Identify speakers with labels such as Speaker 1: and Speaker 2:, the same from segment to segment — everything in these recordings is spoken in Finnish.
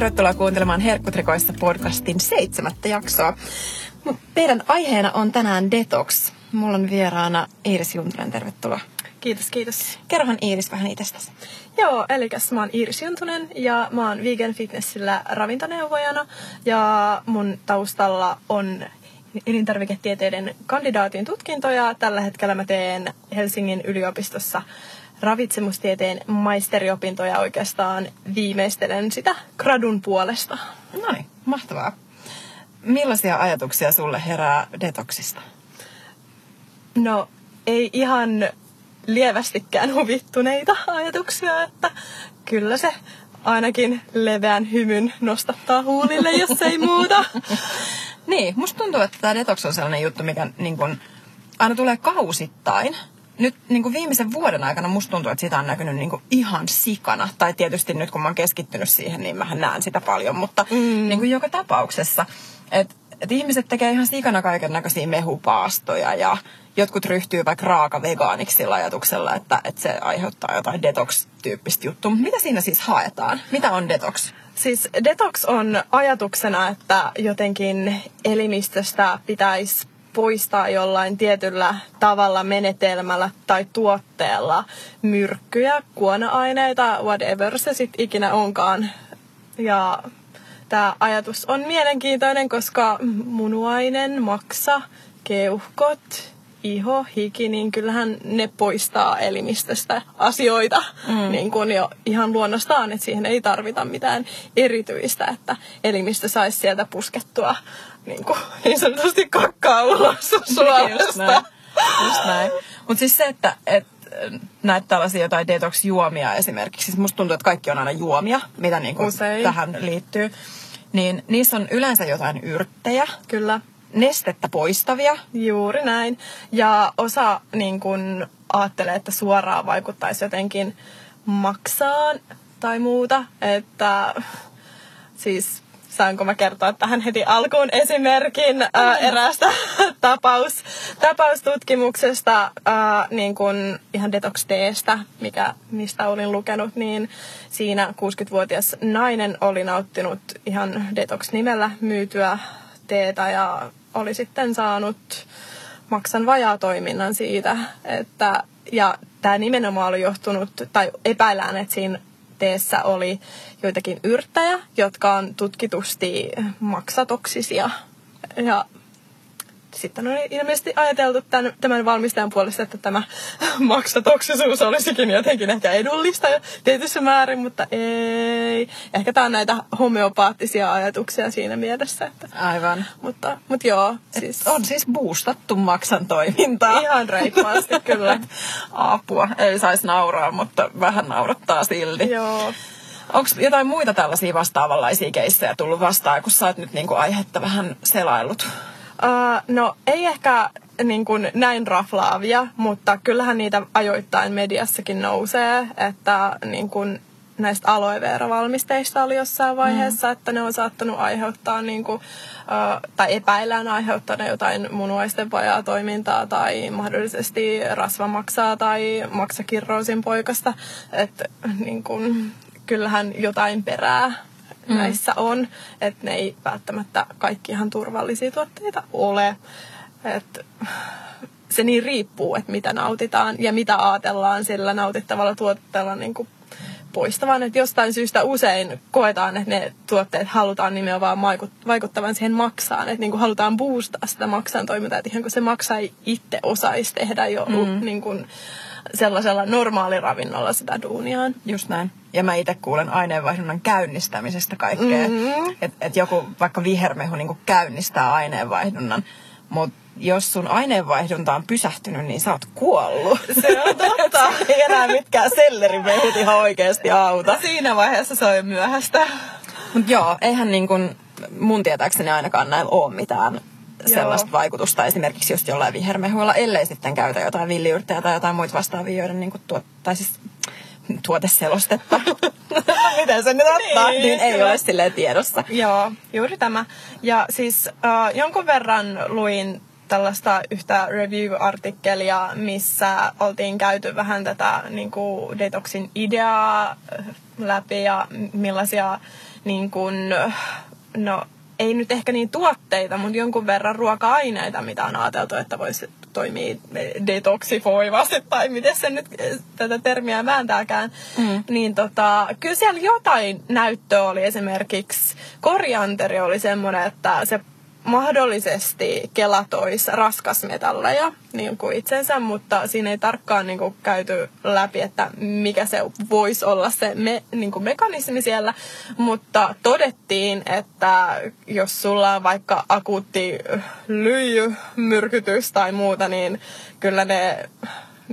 Speaker 1: Tervetuloa kuuntelemaan Herkkutrikoissa podcastin seitsemättä jaksoa. Meidän aiheena on tänään detox. Mulla on vieraana Iiris Juntunen, tervetuloa.
Speaker 2: Kiitos, kiitos.
Speaker 1: Kerrohan Iiris vähän itsestäsi.
Speaker 2: Joo, eli mä oon Iiris Juntunen ja mä oon Vegan Fitnessillä ravintoneuvojana ja mun taustalla on elintarviketieteiden kandidaatin tutkintoja. Tällä hetkellä mä teen Helsingin yliopistossa ravitsemustieteen maisteriopintoja oikeastaan viimeistelen sitä gradun puolesta.
Speaker 1: No niin, mahtavaa. Millaisia ajatuksia sulle herää detoksista?
Speaker 2: No, ei ihan lievästikään huvittuneita ajatuksia, että kyllä se ainakin leveän hymyn nostattaa huulille, jos ei muuta.
Speaker 1: niin, musta tuntuu, että tämä detox on sellainen juttu, mikä niin kun, aina tulee kausittain nyt niin kuin viimeisen vuoden aikana musta tuntuu, että sitä on näkynyt niin kuin ihan sikana. Tai tietysti nyt kun mä oon keskittynyt siihen, niin mä näen sitä paljon. Mutta mm. niin kuin joka tapauksessa, että et ihmiset tekee ihan sikana kaiken näköisiä mehupaastoja ja jotkut ryhtyy vaikka raaka vegaaniksi sillä ajatuksella, että, että se aiheuttaa jotain detox-tyyppistä juttua. Mitä siinä siis haetaan? Mitä on detox?
Speaker 2: Siis detox on ajatuksena, että jotenkin elimistöstä pitäisi poistaa jollain tietyllä tavalla, menetelmällä tai tuotteella myrkkyjä, kuona-aineita, whatever se sitten ikinä onkaan. Ja tämä ajatus on mielenkiintoinen, koska munuainen, maksa, keuhkot, iho, hiki, niin kyllähän ne poistaa elimistöstä asioita mm. niin kuin jo ihan luonnostaan, että siihen ei tarvita mitään erityistä, että elimistö saisi sieltä puskettua niin, kuin, niin sanotusti kakkaa ulos suorasta. Just näin.
Speaker 1: Just näin. Mutta siis se, että et, näitä tällaisia jotain detox-juomia esimerkiksi, siis musta tuntuu, että kaikki on aina juomia, mitä niin kuin tähän liittyy, niin niissä on yleensä jotain yrttejä.
Speaker 2: Kyllä
Speaker 1: nestettä poistavia.
Speaker 2: Juuri näin. Ja osa niin kun, ajattelee, että suoraan vaikuttaisi jotenkin maksaan tai muuta. Että siis saanko mä kertoa tähän heti alkuun esimerkin ää, eräästä tapaus, tapaustutkimuksesta ää, niin kun ihan detox teestä, mikä, mistä olin lukenut, niin siinä 60-vuotias nainen oli nauttinut ihan detox-nimellä myytyä teetä ja oli sitten saanut maksan vajaa toiminnan siitä, että ja tämä nimenomaan oli johtunut, tai epäillään, että siinä teessä oli joitakin yrttejä, jotka on tutkitusti maksatoksisia. Ja sitten on ilmeisesti ajateltu tämän, tämän valmistajan puolesta, että tämä maksatoksisuus olisikin jotenkin ehkä edullista tietyssä määrin, mutta ei. Ehkä tämä on näitä homeopaattisia ajatuksia siinä mielessä. Että,
Speaker 1: Aivan.
Speaker 2: Mutta, mutta joo. Siis,
Speaker 1: on siis boostattu maksan toimintaa.
Speaker 2: Ihan reippaasti, kyllä.
Speaker 1: Apua. Ei saisi nauraa, mutta vähän naurattaa silti.
Speaker 2: Joo.
Speaker 1: Onko jotain muita tällaisia vastaavanlaisia keissejä tullut vastaan, kun sä oot nyt niinku aihetta vähän selailut?
Speaker 2: Uh, no ei ehkä niin kuin näin raflaavia, mutta kyllähän niitä ajoittain mediassakin nousee, että niin kuin näistä aloe vera-valmisteista oli jossain vaiheessa, mm. että ne on saattanut aiheuttaa niin kuin, uh, tai epäillään aiheuttanut jotain munuaisten vajaa toimintaa tai mahdollisesti rasvamaksaa tai maksakirroosin poikasta. Että niin kuin, kyllähän jotain perää mm. näissä on. Että ne ei välttämättä kaikki ihan turvallisia tuotteita ole. Et se niin riippuu, että mitä nautitaan ja mitä ajatellaan sillä nautittavalla tuotteella niin kuin poistavan. Että jostain syystä usein koetaan, että ne tuotteet halutaan nimenomaan vaikuttavan siihen maksaan. Että niin kuin halutaan boostaa sitä maksan toimintaa, että ihan kun se maksaa itse osaisi tehdä jo mm. niin kuin, sellaisella normaaliravinnolla sitä duuniaan.
Speaker 1: Just näin. Ja mä itse kuulen aineenvaihdunnan käynnistämisestä kaikkea. Mm-hmm. Että et joku vaikka vihermehu niin käynnistää aineenvaihdunnan. Mutta jos sun aineenvaihdunta on pysähtynyt, niin sä oot kuollut.
Speaker 2: Se on totta.
Speaker 1: ei enää mitkään sellerimehut ihan oikeasti auta.
Speaker 2: Siinä vaiheessa se on jo myöhäistä.
Speaker 1: Mut joo, eihän niin kun mun tietääkseni ainakaan näillä ole mitään sellaista Joo. vaikutusta esimerkiksi just jollain vihermehuilla, ellei sitten käytä jotain villiyrttejä tai jotain muita vastaavia, joiden niin kuin tuot, tai siis tuoteselostetta. Miten se nyt ottaa? Niin, niin ei ole silleen tiedossa.
Speaker 2: Joo, juuri tämä. Ja siis uh, jonkun verran luin tällaista yhtä review-artikkelia, missä oltiin käyty vähän tätä niin kuin detoxin ideaa läpi ja millaisia niin kuin, no ei nyt ehkä niin tuotteita, mutta jonkun verran ruoka-aineita, mitä on ajateltu, että voisi toimia detoksifoivasti, tai miten se nyt tätä termiä vääntääkään. Mm. Niin tota, kyllä siellä jotain näyttöä oli esimerkiksi, korianteri oli semmoinen, että se mahdollisesti kelatois raskasmetalleja niin kuin itsensä, mutta siinä ei tarkkaan niin kuin käyty läpi, että mikä se voisi olla se me, niin kuin mekanismi siellä, mutta todettiin, että jos sulla on vaikka akuutti lyijymyrkytys tai muuta, niin kyllä ne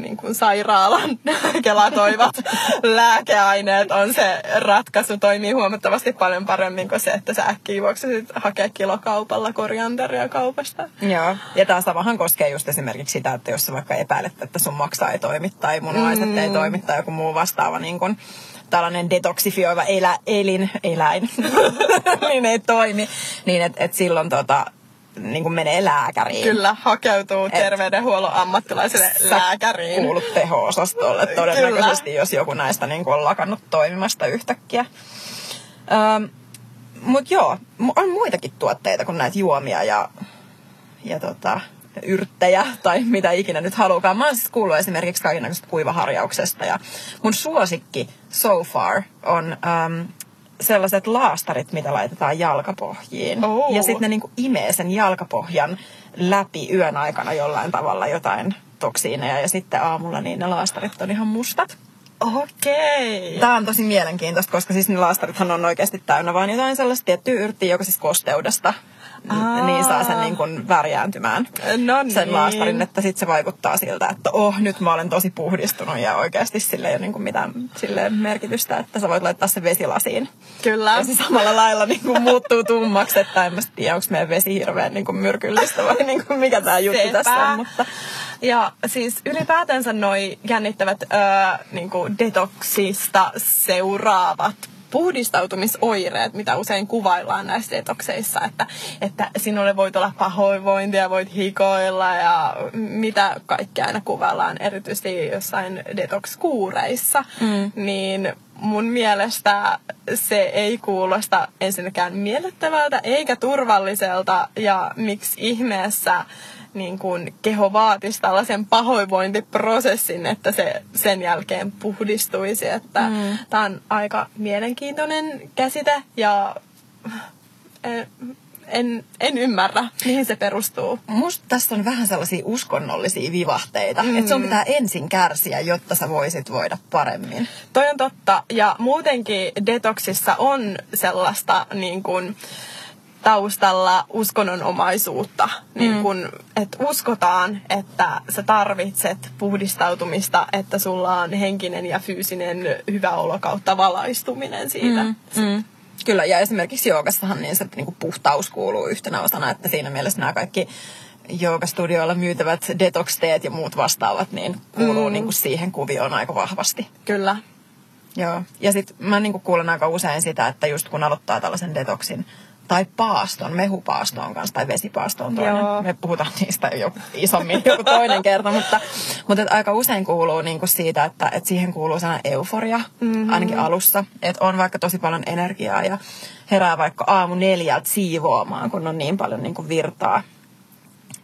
Speaker 2: niin kuin sairaalan kelatoivat lääkeaineet on se ratkaisu. Toimii huomattavasti paljon paremmin kuin se, että sä äkkiä juoksesit hakea kilokaupalla korianteria kaupasta.
Speaker 1: Joo, ja tämä samahan koskee just esimerkiksi sitä, että jos sä vaikka epäilet, että sun maksaa ei toimi tai munuaiset mm. ei toimi tai joku muu vastaava niin kuin tällainen detoksifioiva elä, elin, eläin, niin ei toimi, niin että et silloin tota, niin kuin menee lääkäriin.
Speaker 2: Kyllä, hakeutuu Et terveydenhuollon ammattilaiselle lääkäriin.
Speaker 1: kuulut teho-osastolle todennäköisesti, Kyllä. jos joku näistä niin kuin on lakannut toimimasta yhtäkkiä. Ähm, Mutta joo, on muitakin tuotteita kuin näitä juomia ja, ja tota, yrttejä tai mitä ikinä nyt halukaan. Mä oon siis kuullut esimerkiksi kaikenlaisesta kuivaharjauksesta ja mun suosikki so far on ähm, sellaiset laastarit, mitä laitetaan jalkapohjiin. Oh. Ja sitten ne niinku imee sen jalkapohjan läpi yön aikana jollain tavalla jotain toksiineja. Ja sitten aamulla niin ne laastarit on ihan mustat.
Speaker 2: Okei. Okay.
Speaker 1: Tämä on tosi mielenkiintoista, koska siis ne laastarithan on oikeasti täynnä vain jotain sellaista tiettyä yrttiä, joka siis kosteudesta Aa. niin saa sen niin kuin värjääntymään
Speaker 2: no niin.
Speaker 1: sen laastarin, että sitten se vaikuttaa siltä, että oh, nyt mä olen tosi puhdistunut ja oikeasti sille ei ole niin kuin mitään sille merkitystä, että sä voit laittaa sen vesilasiin.
Speaker 2: Kyllä.
Speaker 1: Ja se samalla lailla niin kuin muuttuu tummaksi, että en mä tiedä, onko meidän vesi hirveän niin kuin myrkyllistä vai niin kuin mikä tämä juttu Sepä. tässä on, mutta...
Speaker 2: Ja siis ylipäätänsä noi jännittävät öö, niin kuin detoksista seuraavat puhdistautumisoireet, mitä usein kuvaillaan näissä detokseissa, että, että sinulle voit olla pahoinvointia, voit hikoilla ja mitä kaikkea aina kuvaillaan, erityisesti jossain detox-kuureissa, mm. niin mun mielestä se ei kuulosta ensinnäkään miellyttävältä eikä turvalliselta ja miksi ihmeessä niin kuin keho vaatisi tällaisen pahoinvointiprosessin, että se sen jälkeen puhdistuisi. Että mm. Tämä on aika mielenkiintoinen käsite ja en, en, en ymmärrä, mihin se perustuu.
Speaker 1: Musta tässä on vähän sellaisia uskonnollisia vivahteita, mm. että sun pitää ensin kärsiä, jotta sä voisit voida paremmin.
Speaker 2: Toi on totta, ja muutenkin detoksissa on sellaista niin kuin, taustalla uskonnonomaisuutta. Niin mm. Niin kun, että uskotaan, että sä tarvitset puhdistautumista, että sulla on henkinen ja fyysinen hyvä olo kautta valaistuminen siitä. Mm. Mm.
Speaker 1: Kyllä, ja esimerkiksi joogassahan niin se niin kuin puhtaus kuuluu yhtenä osana, että siinä mielessä nämä kaikki joogastudioilla myytävät detox-teet ja muut vastaavat, niin kuuluu mm. niin kuin siihen kuvioon aika vahvasti.
Speaker 2: Kyllä.
Speaker 1: Joo, ja sitten mä niin kuin kuulen aika usein sitä, että just kun aloittaa tällaisen detoksin, tai paaston, mehupaastoon kanssa tai vesipaastoon toinen. Joo. Me puhutaan niistä jo isommin joku toinen kerta, mutta, mutta et aika usein kuuluu niinku siitä, että et siihen kuuluu sellainen euforia, mm-hmm. ainakin alussa. Että on vaikka tosi paljon energiaa ja herää vaikka aamu neljältä siivoamaan, kun on niin paljon niinku virtaa.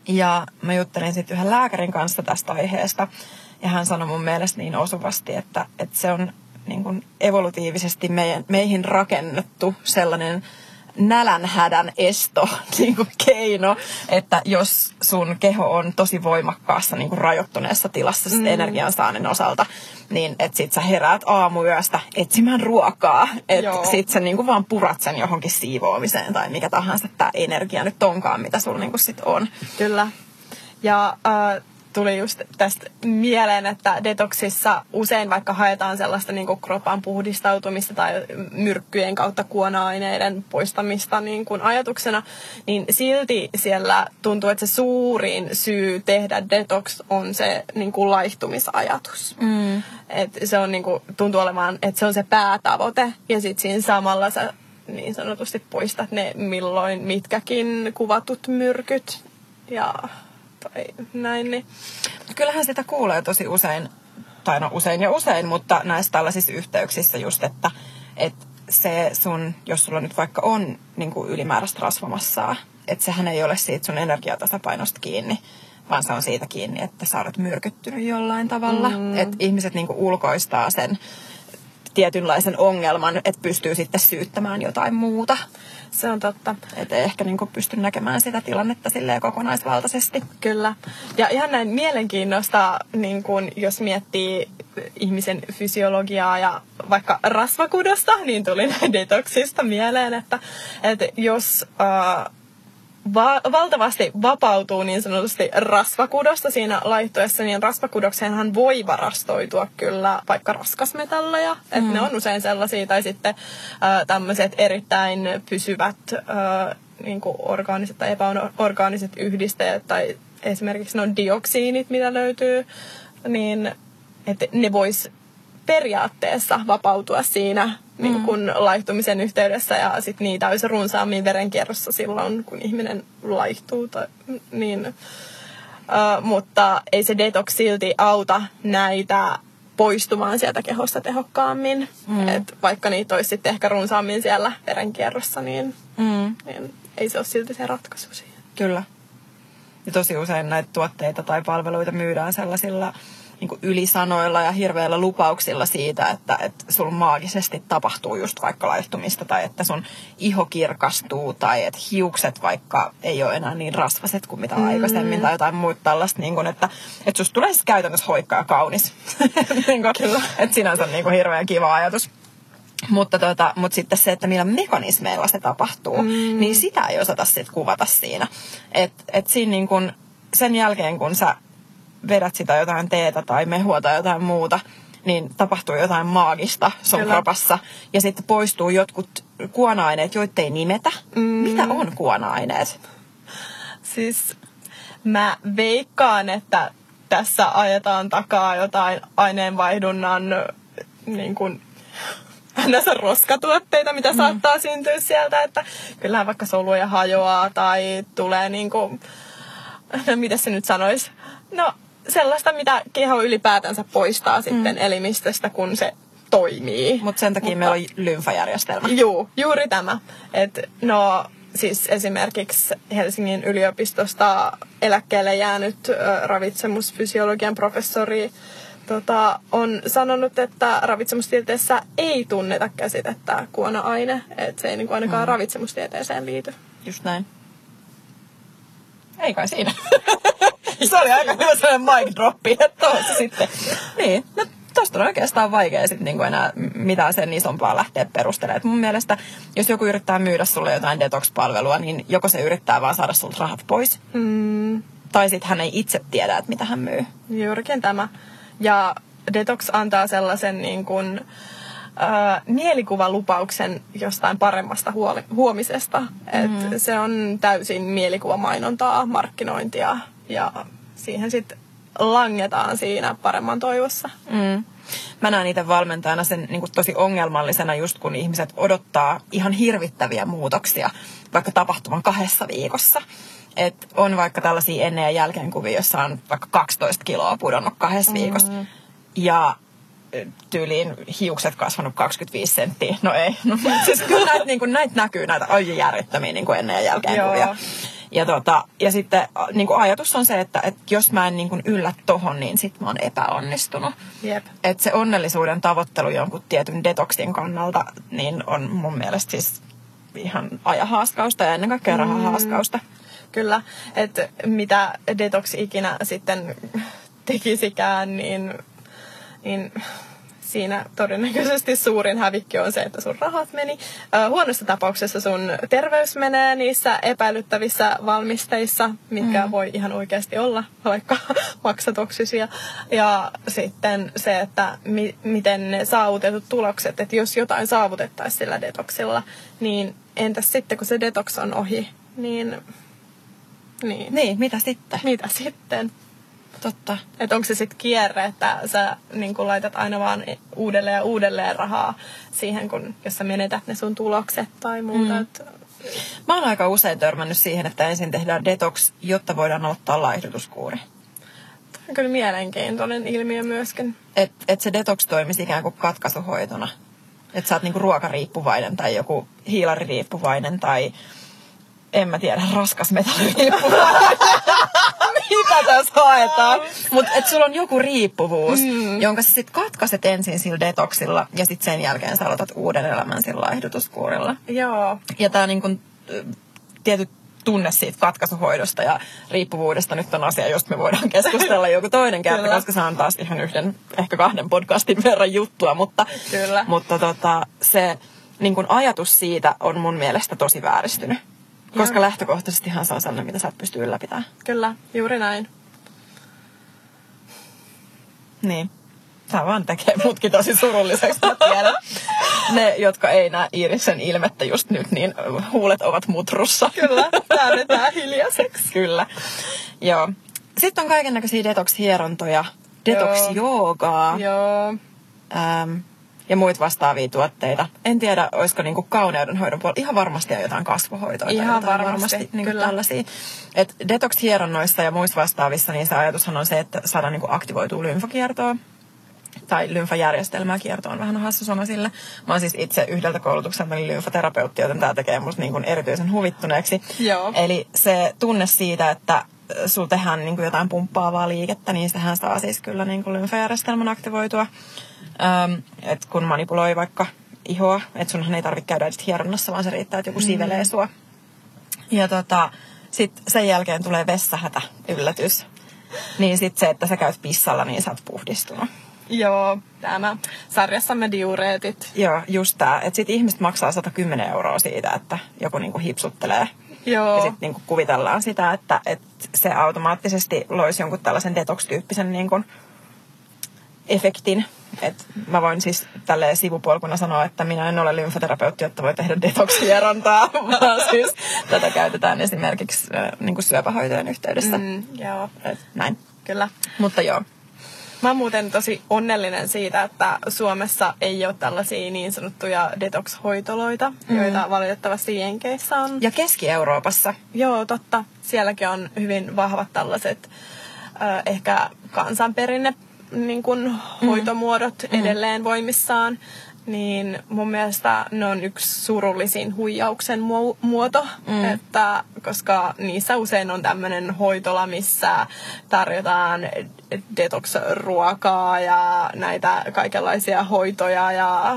Speaker 1: Ja mä juttelin sitten yhden lääkärin kanssa tästä aiheesta ja hän sanoi mun mielestä niin osuvasti, että, että se on niin kuin evolutiivisesti meidän, meihin rakennettu sellainen nälänhädän esto niin kuin keino, että jos sun keho on tosi voimakkaassa niin kuin rajoittuneessa tilassa mm. energiansaannin osalta, niin että sit sä heräät aamuyöstä etsimään ruokaa, että sit sä niin kuin vaan purat sen johonkin siivoamiseen tai mikä tahansa tämä energia nyt onkaan, mitä sulla niin kuin sit on.
Speaker 2: Kyllä. Ja äh, tuli just tästä mieleen, että detoksissa usein vaikka haetaan sellaista niin kuin kropan puhdistautumista tai myrkkyjen kautta kuona-aineiden poistamista niin kuin ajatuksena, niin silti siellä tuntuu, että se suurin syy tehdä detox on se niin kuin laihtumisajatus. Mm. Et se on niin kuin, tuntuu olevan, että se on se päätavoite ja sitten siinä samalla sä niin sanotusti poistat ne milloin mitkäkin kuvatut myrkyt ja tai näin. Niin.
Speaker 1: Kyllähän sitä kuulee tosi usein, tai no usein ja usein, mutta näissä tällaisissa yhteyksissä just, että, että se sun, jos sulla nyt vaikka on niin kuin ylimääräistä rasvamassaa, että sehän ei ole siitä sun energiatasapainosta kiinni, vaan se on siitä kiinni, että sä olet myrkyttynyt jollain tavalla. Mm. Että ihmiset niin kuin ulkoistaa sen tietynlaisen ongelman, että pystyy sitten syyttämään jotain muuta.
Speaker 2: Se on totta.
Speaker 1: Ei ehkä niin kuin pysty näkemään sitä tilannetta silleen kokonaisvaltaisesti.
Speaker 2: Kyllä. Ja ihan näin mielenkiinnosta, niin kun, jos miettii ihmisen fysiologiaa ja vaikka rasvakudosta, niin tuli näin detoksista mieleen, että, että jos... Äh, va- valtavasti vapautuu niin sanotusti rasvakudosta siinä laihtuessa, niin rasvakudokseenhan voi varastoitua kyllä vaikka raskasmetalleja. Mm. Että ne on usein sellaisia, tai sitten äh, tämmöiset erittäin pysyvät äh, niin kuin orgaaniset tai epäorgaaniset yhdisteet, tai esimerkiksi no dioksiinit, mitä löytyy, niin että ne vois periaatteessa vapautua siinä niin kun mm. laihtumisen yhteydessä ja sit niitä olisi runsaammin verenkierrossa silloin, kun ihminen laihtuu. Tai, niin, uh, mutta ei se detox silti auta näitä poistumaan sieltä kehosta tehokkaammin. Mm. Et vaikka niitä olisi sitten ehkä runsaammin siellä verenkierrossa, niin, mm. niin ei se ole silti se ratkaisu siihen.
Speaker 1: Kyllä. Ja tosi usein näitä tuotteita tai palveluita myydään sellaisilla niin ylisanoilla ja hirveillä lupauksilla siitä, että, että sulla maagisesti tapahtuu just vaikka laihtumista tai että sun iho kirkastuu tai että hiukset vaikka ei ole enää niin rasvaset kuin mitä mm. aikaisemmin tai jotain muuta tällaista, niin kuin, että, että susta tulee siis käytännössä hoikka ja kaunis. niin kuin, Kyllä. Että sinänsä niin kuin hirveän kiva ajatus. Mutta, tota, mutta sitten se, että millä mekanismeilla se tapahtuu, mm. niin sitä ei osata sitten kuvata siinä. Että et siinä niin kun, sen jälkeen, kun sä vedät sitä jotain teetä tai mehua tai jotain muuta, niin tapahtuu jotain maagista sun Kyllä. kropassa. Ja sitten poistuu jotkut kuona-aineet, joita ei nimetä. Mm. Mitä on kuona-aineet?
Speaker 2: Siis mä veikkaan, että tässä ajetaan takaa jotain aineenvaihdunnan niin kuin, näissä roskatuotteita, mitä mm. saattaa syntyä sieltä, että kyllähän vaikka soluja hajoaa tai tulee niin kuin, no mitä se nyt sanoisi, no sellaista, mitä keho ylipäätänsä poistaa mm. sitten elimistöstä, kun se toimii.
Speaker 1: Mut sen takia Mutta, meillä on lymfajärjestelmä.
Speaker 2: Juu, juuri tämä. Et, no, siis esimerkiksi Helsingin yliopistosta eläkkeelle jäänyt ravitsemusfysiologian professori tota, on sanonut, että ravitsemustieteessä ei tunneta käsitettä kuona-aine. Että se ei niin kuin ainakaan mm. ravitsemustieteeseen liity.
Speaker 1: Just näin. Ei kai siinä. se oli aika hyvä sellainen mic droppi, että tuossa sitten. Niin, no tosta on oikeastaan vaikea sitten niinku enää mitään sen isompaa lähteä perustelemaan. Et mun mielestä, jos joku yrittää myydä sulle jotain detox-palvelua, niin joko se yrittää vaan saada sulta rahat pois, mm. tai sitten hän ei itse tiedä, että mitä hän myy.
Speaker 2: Juurikin tämä. Ja detox antaa sellaisen niin kuin, äh, mielikuvalupauksen jostain paremmasta huoli- huomisesta. Et mm. Se on täysin mielikuvamainontaa, markkinointia ja siihen sitten langetaan siinä paremman toivossa. Mm.
Speaker 1: Mä näen itse valmentajana sen niin tosi ongelmallisena just kun ihmiset odottaa ihan hirvittäviä muutoksia vaikka tapahtuman kahdessa viikossa. Et on vaikka tällaisia ennen ja jälkeen kuvia, jossa on vaikka 12 kiloa pudonnut kahdessa mm. viikossa. Ja tyyliin hiukset kasvanut 25 senttiä. No ei. No, siis kyllä näitä, niin kuin, näitä näkyy, näitä aivan järjettömiä niin kuin ennen ja jälkeen Joo. kuvia. Ja, tota, ja sitten niin kuin ajatus on se, että, että jos mä en niin kuin yllä tohon, niin sit mä oon epäonnistunut. Yep. Että se onnellisuuden tavoittelu jonkun tietyn detoksin kannalta, niin on mun mielestä siis ihan ajahaaskausta ja ennen kaikkea rahahaaskausta. Mm.
Speaker 2: Kyllä, että mitä detoksi ikinä sitten tekisikään, niin, niin siinä todennäköisesti suurin hävikki on se, että sun rahat meni. Huonossa tapauksessa sun terveys menee niissä epäilyttävissä valmisteissa, mitkä mm. voi ihan oikeasti olla vaikka maksatoksisia. Ja sitten se, että mi- miten ne saavutetut tulokset, että jos jotain saavutettaisiin sillä detoksilla, niin entäs sitten kun se detox on ohi, niin...
Speaker 1: Niin, niin mitä sitten?
Speaker 2: Mitä sitten?
Speaker 1: Totta.
Speaker 2: Että onko se sitten kierre, että sä niin kun laitat aina vaan uudelleen ja uudelleen rahaa siihen, kun jos sä menetät ne sun tulokset tai muuta. Mm.
Speaker 1: Mä oon aika usein törmännyt siihen, että ensin tehdään detox, jotta voidaan aloittaa laihdutuskuuri.
Speaker 2: Tämä on kyllä mielenkiintoinen ilmiö myöskin.
Speaker 1: Että et se detox toimisi ikään kuin katkaisuhoitona. Että sä oot niinku ruokariippuvainen tai joku hiilaririippuvainen tai en mä tiedä, raskas metalliriippuvainen. Mitä tässä haetaan? Mutta et sulla on joku riippuvuus, mm. jonka sä sit katkaiset ensin sillä detoksilla ja sitten sen jälkeen sä aloitat uuden elämän sillä laihdutuskuurilla.
Speaker 2: Joo.
Speaker 1: Ja tää niinku, ö, tietyt tunne siitä katkaisuhoidosta ja riippuvuudesta nyt on asia, josta me voidaan keskustella joku toinen kerta,
Speaker 2: Kyllä.
Speaker 1: koska se on taas ihan yhden, ehkä kahden podcastin verran juttua, mutta,
Speaker 2: Kyllä.
Speaker 1: mutta tota, se niin kun ajatus siitä on mun mielestä tosi vääristynyt. Koska lähtökohtaisestihan se on sellainen, mitä sä et pysty ylläpitämään.
Speaker 2: Kyllä, juuri näin.
Speaker 1: Niin. Tämä vaan tekee mutkin tosi surulliseksi, mä tiedän. Ne, jotka ei näe Iiriksen ilmettä just nyt, niin huulet ovat mutrussa.
Speaker 2: Kyllä, käännetään hiljaiseksi.
Speaker 1: Kyllä. Joo. Sitten on kaiken näköisiä detox-hierontoja, detox-joogaa
Speaker 2: Joo.
Speaker 1: äm, ja muita vastaavia tuotteita. En tiedä, olisiko niinku kauneudenhoidon puolella. Ihan varmasti on jotain kasvohoitoa.
Speaker 2: Ihan
Speaker 1: jotain
Speaker 2: varmasti,
Speaker 1: niinku
Speaker 2: kyllä.
Speaker 1: tällaisia. Et detox-hieronnoissa ja muissa vastaavissa, niin se ajatushan on se, että saadaan niinku aktivoitua lymfakiertoa tai lymfajärjestelmää kierto on vähän hassu sana sille. Mä oon siis itse yhdeltä koulutukselta lymfaterapeutti, joten tämä tekee musta niin kuin erityisen huvittuneeksi.
Speaker 2: Joo.
Speaker 1: Eli se tunne siitä, että sulla tehdään niin kuin jotain pumppaavaa liikettä, niin sehän saa siis kyllä niin kuin lymfajärjestelmän aktivoitua. Ähm, et kun manipuloi vaikka ihoa, että sunhan ei tarvitse käydä edes hieronnassa, vaan se riittää, että joku sivelee sua. Ja tota, sitten sen jälkeen tulee vessahätä, yllätys. Niin sitten se, että sä käyt pissalla, niin sä oot puhdistunut.
Speaker 2: Joo, tämä sarjassamme diureetit.
Speaker 1: Joo, just tää. Että sit ihmiset maksaa 110 euroa siitä, että joku niinku hipsuttelee.
Speaker 2: Joo.
Speaker 1: Ja sitten niinku kuvitellaan sitä, että, että se automaattisesti loisi jonkun tällaisen detox-tyyppisen niinku efektin. Et mä voin siis tälleen sivupolkuna sanoa, että minä en ole lymfaterapeutti, jotta voi tehdä detox-hierontaa, vaan siis tätä käytetään esimerkiksi äh, niinku syöpähoitojen yhteydessä. Mm.
Speaker 2: Mm, joo,
Speaker 1: Et näin.
Speaker 2: kyllä.
Speaker 1: Mutta joo,
Speaker 2: Mä oon muuten tosi onnellinen siitä, että Suomessa ei ole tällaisia niin sanottuja detox-hoitoloita, mm. joita valitettavasti Jenkeissä on.
Speaker 1: ja Keski-Euroopassa
Speaker 2: Joo, totta. Sielläkin on hyvin vahvat tällaiset äh, ehkä kansanperinne niin kuin hoitomuodot mm. edelleen voimissaan. Niin mun mielestä ne on yksi surullisin huijauksen mu- muoto, mm. että, koska niissä usein on tämmöinen hoitola, missä tarjotaan detox-ruokaa ja näitä kaikenlaisia hoitoja ja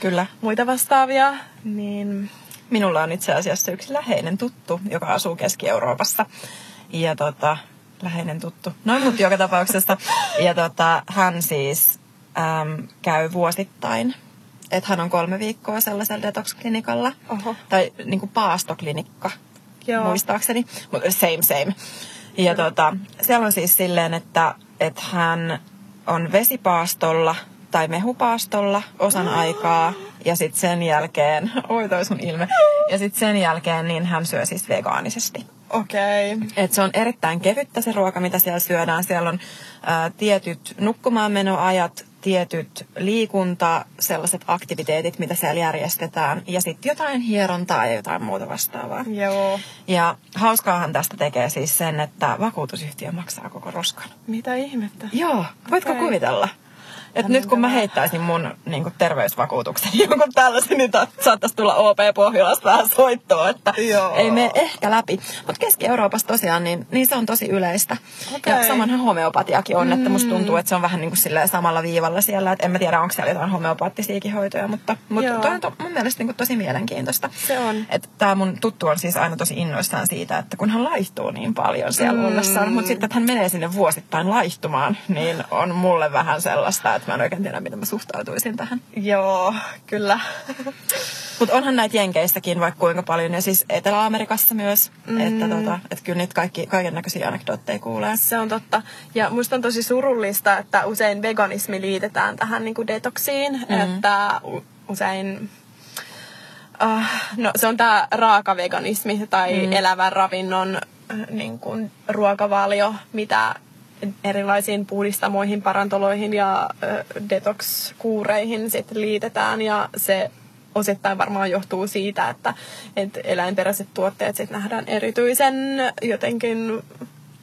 Speaker 1: kyllä.
Speaker 2: muita vastaavia. Niin
Speaker 1: Minulla on itse asiassa yksi läheinen tuttu, joka asuu Keski-Euroopassa. Ja tota, läheinen tuttu. Noin mutta joka tapauksessa. Ja tota, hän siis äm, käy vuosittain. Että hän on kolme viikkoa sellaisella detox-klinikalla.
Speaker 2: Oho.
Speaker 1: Tai niinku paastoklinikka,
Speaker 2: Joo.
Speaker 1: muistaakseni. Same same. Ja tota, siellä on siis silleen, että, että hän on vesipaastolla tai mehupaastolla osan aikaa. Ja sitten sen jälkeen, oi toi sun ilme. Ja sitten sen jälkeen niin hän syö siis vegaanisesti.
Speaker 2: okei. Okay.
Speaker 1: Et se on erittäin kevyttä se ruoka, mitä siellä syödään. Siellä on ää, tietyt nukkumaanmenoajat, tietyt liikunta, sellaiset aktiviteetit, mitä siellä järjestetään. Ja sitten jotain hierontaa ja jotain muuta vastaavaa.
Speaker 2: Joo.
Speaker 1: Ja hauskaahan tästä tekee siis sen, että vakuutusyhtiö maksaa koko roskan.
Speaker 2: Mitä ihmettä?
Speaker 1: Joo, voitko
Speaker 2: Okei.
Speaker 1: kuvitella? Et nyt kun mä heittäisin mun niin terveysvakuutuksen jonkun tällaisen, niin ta- saattaisi tulla OP Pohjolasta vähän soittoa, että
Speaker 2: Joo.
Speaker 1: ei mene ehkä läpi. Mutta Keski-Euroopassa tosiaan, niin, niin se on tosi yleistä.
Speaker 2: Okei.
Speaker 1: Ja samanhan homeopatiakin on, että musta tuntuu, että se on vähän niin kuin samalla viivalla siellä. Et en mä tiedä, onko siellä jotain homeopaattisiakin hoitoja, mutta, mutta
Speaker 2: Joo.
Speaker 1: toi on to, mun mielestä niin kuin tosi mielenkiintoista.
Speaker 2: Se on.
Speaker 1: Että tämä mun tuttu on siis aina tosi innoissaan siitä, että kun hän laihtuu niin paljon siellä mm. ollessaan, mutta sitten, että hän menee sinne vuosittain laihtumaan, niin on mulle vähän sellaista, että mä en oikein tiedä, miten mä suhtautuisin tähän.
Speaker 2: Joo, kyllä.
Speaker 1: Mutta onhan näitä Jenkeissäkin vaikka kuinka paljon, ja siis Etelä-Amerikassa myös, mm. että, tota, että kyllä niitä kaikki, kaiken näköisiä anekdootteja kuulee.
Speaker 2: Se on totta. Ja musta on tosi surullista, että usein veganismi liitetään tähän niin kuin detoksiin. Mm. Että usein... Uh, no se on tämä raaka veganismi tai mm. elävän ravinnon äh, niin kuin ruokavalio, mitä erilaisiin puhdistamoihin, parantoloihin ja detox-kuureihin sit liitetään. Ja se osittain varmaan johtuu siitä, että, että eläinperäiset tuotteet sit nähdään erityisen jotenkin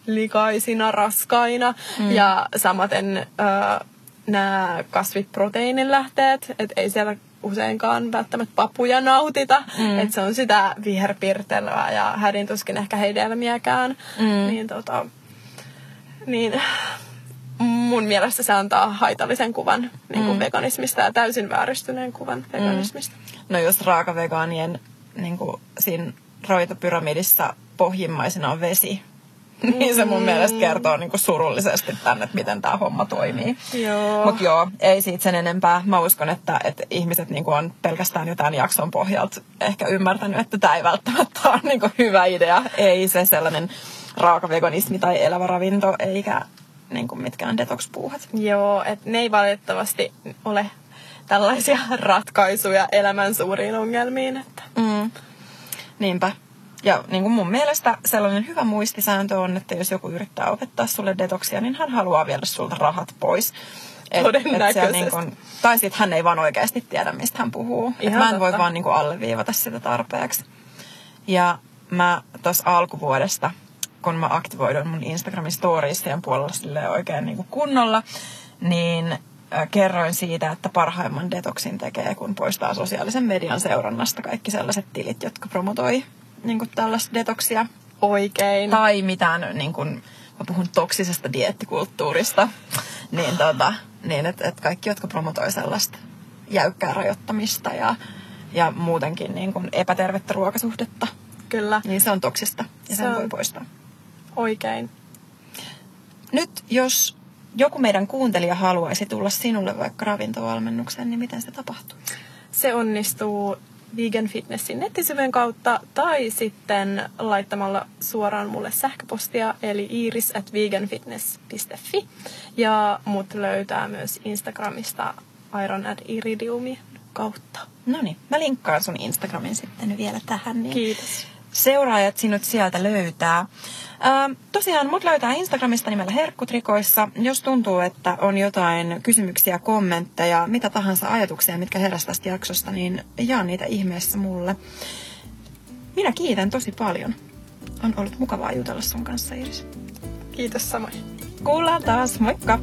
Speaker 2: likaisina, raskaina. Mm. Ja samaten äh, nämä kasviproteiinilähteet, että ei siellä useinkaan välttämättä papuja nautita. Mm. Että se on sitä viherpirtelyä ja hädintuskin ehkä hedelmiäkään. Mm. Niin, tota, niin mun mielestä se antaa haitallisen kuvan niin kuin mm. veganismista ja täysin vääristyneen kuvan mm. veganismista. Mm.
Speaker 1: No jos raakavegaanien niin kuin siinä roitopyramidissa pohjimmaisena on vesi, niin se mun mielestä kertoo niinku surullisesti tänne, että miten tämä homma toimii.
Speaker 2: Joo.
Speaker 1: Mutta joo, ei siitä sen enempää. Mä uskon, että, että ihmiset niinku on pelkästään jo tämän jakson pohjalta ehkä ymmärtänyt, että tämä ei välttämättä ole niinku hyvä idea. Ei se sellainen raakaveganismi tai elävä ravinto, eikä niinku mitkään detox-puuhat.
Speaker 2: Joo, että ne ei valitettavasti ole tällaisia ratkaisuja elämän suuriin ongelmiin. Että.
Speaker 1: Mm. Niinpä. Ja niin kuin mun mielestä sellainen hyvä muistisääntö on, että jos joku yrittää opettaa sulle detoksia, niin hän haluaa viedä sulta rahat pois.
Speaker 2: Et, Todennäköisesti. Et
Speaker 1: niin kun, tai sitten hän ei vaan oikeasti tiedä, mistä hän puhuu. Et mä en voi vaan niin kuin alleviivata sitä tarpeeksi. Ja mä tuossa alkuvuodesta, kun mä aktivoidun mun Instagramin storiesien puolella oikein niin kuin kunnolla, niin kerroin siitä, että parhaimman detoksin tekee, kun poistaa sosiaalisen median seurannasta kaikki sellaiset tilit, jotka promotoi niin kuin tällaista detoksia.
Speaker 2: Oikein.
Speaker 1: Tai mitään, niin kuin, mä puhun toksisesta diettikulttuurista, niin, tota, niin että et kaikki, jotka promotoi sellaista jäykkää rajoittamista ja, ja muutenkin niin kuin epätervettä ruokasuhdetta.
Speaker 2: Kyllä.
Speaker 1: Niin se on toksista ja se sen voi poistaa.
Speaker 2: Oikein.
Speaker 1: Nyt jos joku meidän kuuntelija haluaisi tulla sinulle vaikka ravintovalmennukseen, niin miten se tapahtuu?
Speaker 2: Se onnistuu Vegan Fitnessin nettisivujen kautta tai sitten laittamalla suoraan mulle sähköpostia eli iris at veganfitness.fi ja mut löytää myös Instagramista Iron at Iridiumi kautta.
Speaker 1: No niin, mä linkkaan sun Instagramin sitten vielä tähän. Niin
Speaker 2: Kiitos.
Speaker 1: Seuraajat sinut sieltä löytää. Ähm, tosiaan mut löytää Instagramista nimellä Herkkutrikoissa. Jos tuntuu, että on jotain kysymyksiä, kommentteja, mitä tahansa ajatuksia, mitkä heräsi tästä jaksosta, niin jaa niitä ihmeessä mulle. Minä kiitän tosi paljon. On ollut mukavaa jutella sun kanssa, Iris.
Speaker 2: Kiitos samoin.
Speaker 1: Kuullaan taas, moikka!